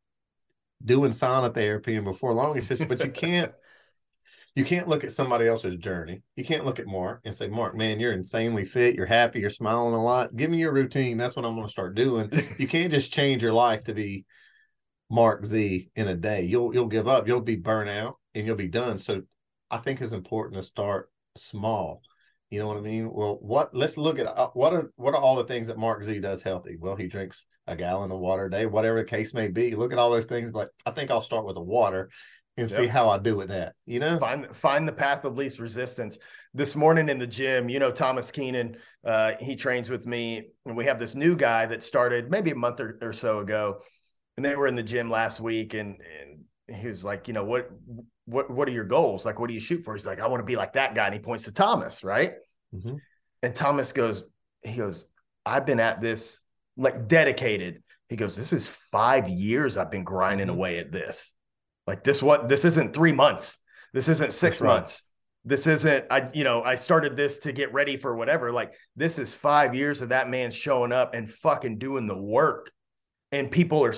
doing sauna therapy, and before long it's just, but you can't you can't look at somebody else's journey. You can't look at Marc and say, Marc, man, you're insanely fit. You're happy. You're smiling a lot. Give me your routine. That's what I'm going to start doing. you can't just change your life to be Marc Z in a day. You'll you'll give up. You'll be burnt out and you'll be done. So I think it's important to start small. You know what I mean? Well, what? Let's look at uh, what are what are all the things that Marc Z does healthy? Well, he drinks a gallon of water a day, whatever the case may be. Look at all those things. But I think I'll start with the water and yep. see how I do with that. You know, find find the path of least resistance. this morning in the gym, you know, Thomas Keenan, uh, he trains with me, and we have this new guy that started maybe a month or, or so ago, and they were in the gym last week, and and he was like, you know, what what what are your goals? Like, what do you shoot for? He's like, I want to be like that guy, and he points to Thomas, right? Mm-hmm. And Thomas goes, he goes, I've been at this like dedicated. He goes, this is five years I've been grinding mm-hmm. away at this. Like this, what this isn't three months. This isn't six months this isn't i you know i started this to get ready for whatever like this is five years of that man showing up and fucking doing the work and people are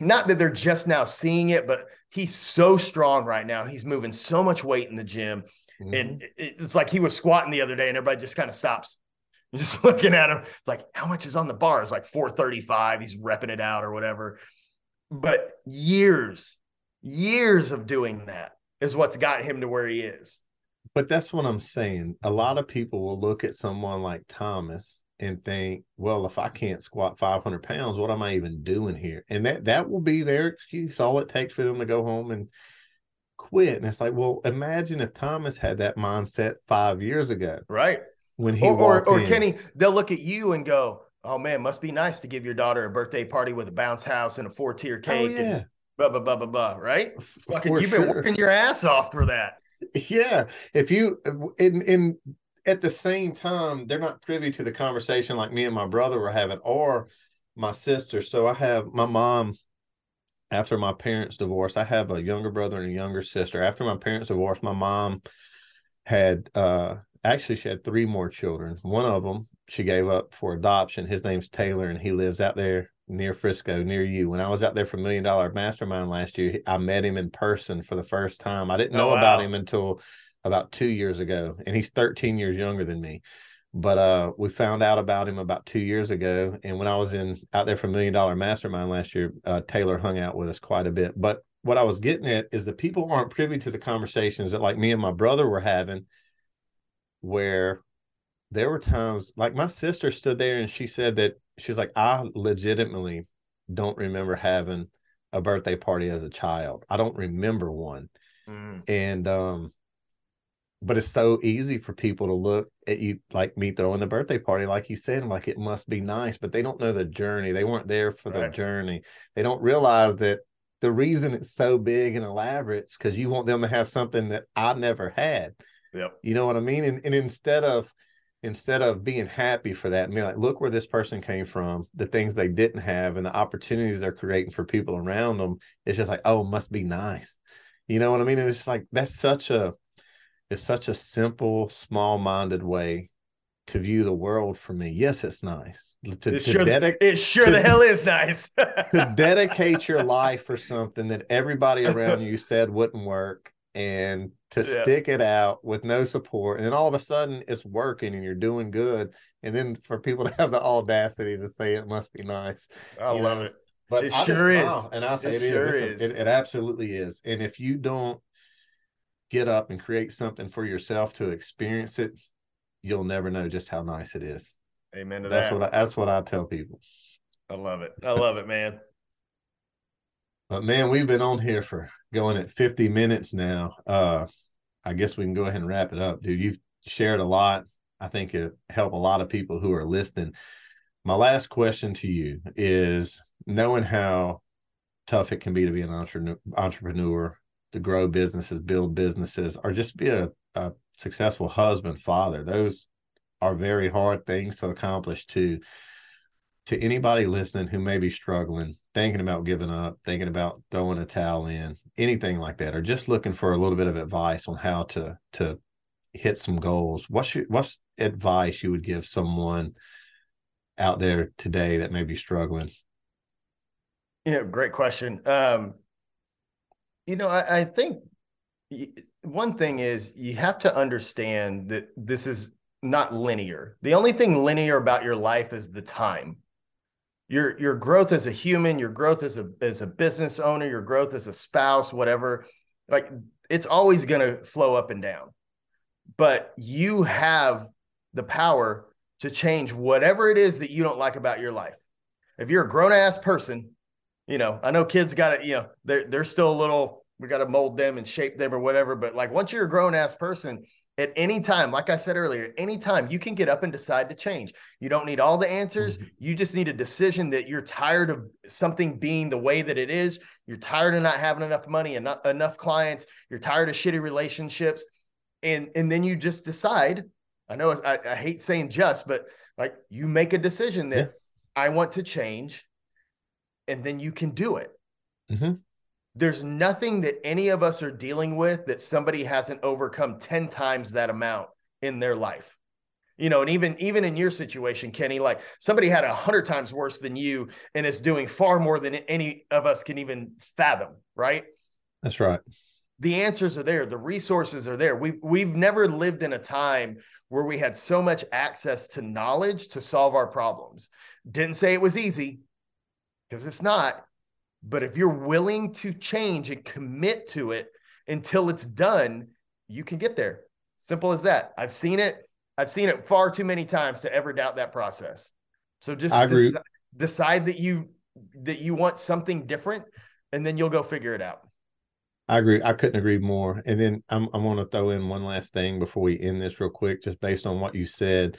not that they're just now seeing it but he's so strong right now he's moving so much weight in the gym mm-hmm. and it's like he was squatting the other day and everybody just kind of stops just looking at him like how much is on the bar it's like 435 he's repping it out or whatever but years years of doing that is what's got him to where he is. But that's what I'm saying. A lot of people will look at someone like Thomas and think, well, if I can't squat 500 pounds, what am I even doing here? And that that will be their excuse. All it takes for them to go home and quit. And it's like, well, imagine if Thomas had that mindset five years ago, right? When he or or, or Kenny, they'll look at you and go, "Oh man, must be nice to give your daughter a birthday party with a bounce house and a four tier oh, cake." Oh, yeah. And, blah blah blah blah blah. Right? Fucking, you've been working your ass off for that. Yeah. If you uh, in in at the same time, they're not privy to the conversation like me and my brother were having, or my sister. So I have my mom. After my parents divorced, I have a younger brother and a younger sister. After my parents divorced, my mom had uh actually she had three more children. One of them she gave up for adoption. His name's Taylor, and he lives out there near Frisco, near you. When I was out there for Million Dollar Mastermind last year, I met him in person for the first time. I didn't oh, know oh, wow. about him until about two years ago, and he's 13 years younger than me. But uh, we found out about him about two years ago, and when I was in out there for Million Dollar Mastermind last year, uh, Taylor hung out with us quite a bit. But what I was getting at is that people aren't privy to the conversations that like me and my brother were having, where there were times like my sister stood there and she said that she's like, I legitimately don't remember having a birthday party as a child. I don't remember one. Mm. And um but it's so easy for people to look at you like me throwing the birthday party, like you said, like it must be nice, but they don't know the journey. They weren't there for right. the journey. They don't realize that the reason it's so big and elaborate is because you want them to have something that I never had. Yep. You know what I mean? And and instead of instead of being happy for that and being like, look where this person came from, the things they didn't have, and the opportunities they're creating for people around them, it's just like, oh, must be nice. You know what I mean? And it's like that's such a it's such a simple, small-minded way to view the world for me. Yes, it's nice. To, it, to sure, dedic- it sure to, the hell is nice. to dedicate your life for something that everybody around you said wouldn't work and to yeah. stick it out with no support and then all of a sudden it's working and you're doing good and then for people to have the audacity to say it must be nice i love know? it but it I sure is and i say it, it sure is, is. It, it absolutely is and if you don't get up and create something for yourself to experience it you'll never know just how nice it is amen to that's that. what I, that's what i tell people i love it i love it man but man we've been on here for going at 50 minutes now uh I guess we can go ahead and wrap it up, dude. You've shared a lot. I think it helped a lot of people who are listening. My last question to you is knowing how tough it can be to be an entrepreneur, to grow businesses, build businesses, or just be a, a successful husband, father. Those are very hard things to accomplish too. To anybody listening who may be struggling, thinking about giving up, thinking about throwing a towel in, anything like that, or just looking for a little bit of advice on how to to hit some goals, what's your, what's advice you would give someone out there today that may be struggling? Yeah, great question. Um, you know, I, I think one thing is you have to understand that this is not linear. The only thing linear about your life is the time your your growth as a human, your growth as a as a business owner, your growth as a spouse, whatever, like it's always going to flow up and down. But you have the power to change whatever it is that you don't like about your life. If you're a grown ass person, you know, I know kids got to, you know, they're they're still a little, we got to mold them and shape them or whatever. But like once you're a grown ass person, at any time, like I said earlier, anytime you can get up and decide to change. You don't need all the answers. Mm-hmm. You just need a decision that you're tired of something being the way that it is. You're tired of not having enough money and not enough clients. You're tired of shitty relationships. And, and then you just decide. I know I, I hate saying just, but like you make a decision that yeah. I want to change, and then you can do it. Mm-hmm. There's nothing that any of us are dealing with that somebody hasn't overcome 10 times that amount in their life. You know and even even in your situation kenny like somebody had a hundred times worse than you and is doing far more than any of us can even fathom right? That's right. The answers are there. The resources are there. We we've never lived in a time where we had so much access to knowledge to solve our problems. Didn't say it was easy because it's not but if you're willing to change and commit to it until it's done, you can get there. Simple as that. I've seen it. I've seen it far too many times to ever doubt that process. So just dec- decide that you that you want something different and then you'll go figure it out. I agree. I couldn't agree more. And then I'm I'm going to throw in one last thing before we end this real quick, just based on what you said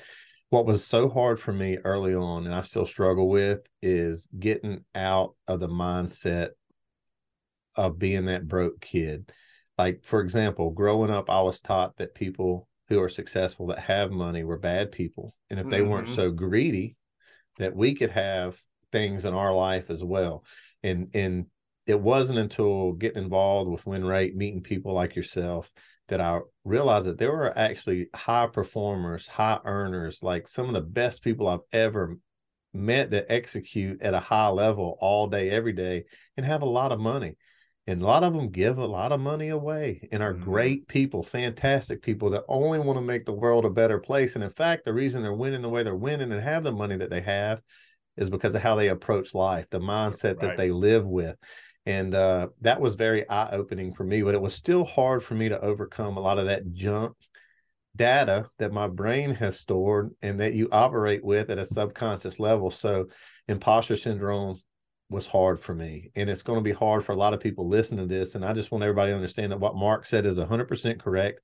what was so hard for me early on and I still struggle with is getting out of the mindset of being that broke kid. Like for example, growing up I was taught that people who are successful that have money were bad people and if they mm-hmm. weren't so greedy that we could have things in our life as well. And and it wasn't until getting involved with win rate meeting people like yourself that I realized that there were actually high performers, high earners, like some of the best people I've ever met that execute at a high level all day, every day, and have a lot of money. And a lot of them give a lot of money away and are mm-hmm. great people, fantastic people that only want to make the world a better place. And in fact, the reason they're winning the way they're winning and have the money that they have is because of how they approach life, the mindset right. that they live with and uh, that was very eye-opening for me but it was still hard for me to overcome a lot of that junk data that my brain has stored and that you operate with at a subconscious level so imposter syndrome was hard for me and it's going to be hard for a lot of people listening to this and i just want everybody to understand that what marc said is 100% correct.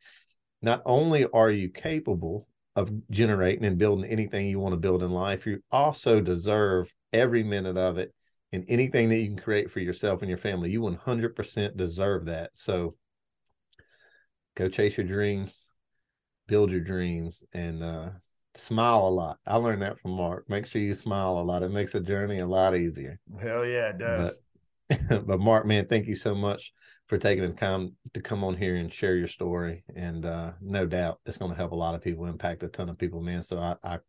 Not only are you capable of generating and building anything you want to build in life you also deserve every minute of it and anything that you can create for yourself and your family, you 100% deserve that. So go chase your dreams, build your dreams, and uh, smile a lot. I learned that from Marc. Make sure you smile a lot. It makes the journey a lot easier. Hell yeah, it does. But, but Marc, man, thank you so much for taking the time to come on here and share your story. And uh, no doubt it's going to help a lot of people, impact a ton of people, man. So I, I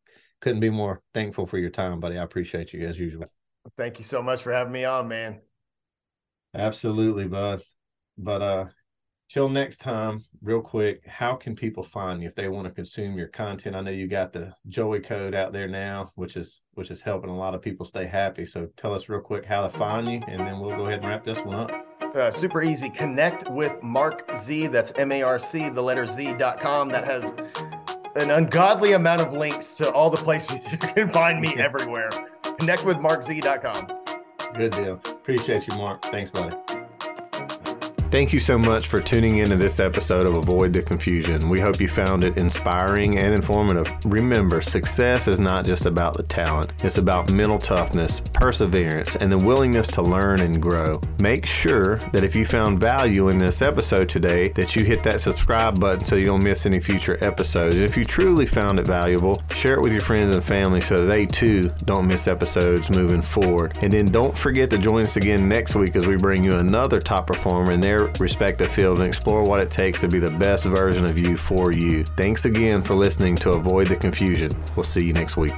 couldn't be more thankful for your time, buddy. I appreciate you as usual. Thank you so much for having me on, man. Absolutely, bud. But uh till next time, real quick, how can people find you if they want to consume your content? I know you got the Joy code out there now, which is which is helping a lot of people stay happy. So tell us real quick how to find you, and then we'll go ahead and wrap this one up. Uh, super easy. Connect with Marc Z. That's M A R C, the letter Z.com. That has an ungodly amount of links to all the places you can find me everywhere. Connect with marcz.com. Good deal. Appreciate you, Marc. Thanks, buddy. Thank you so much for tuning into this episode of Avoid the Confusion. We hope you found it inspiring and informative. Remember, success is not just about the talent, it's about mental toughness, perseverance, and the willingness to learn and grow. Make sure that if you found value in this episode today, that you hit that subscribe button so you don't miss any future episodes. If you truly found it valuable, share it with your friends and family so they too don't miss episodes moving forward. And then don't forget to join us again next week as we bring you another top performer in their respective field and explore what it takes to be the best version of you for you. Thanks again for listening to Avoid the Confusion. We'll see you next week.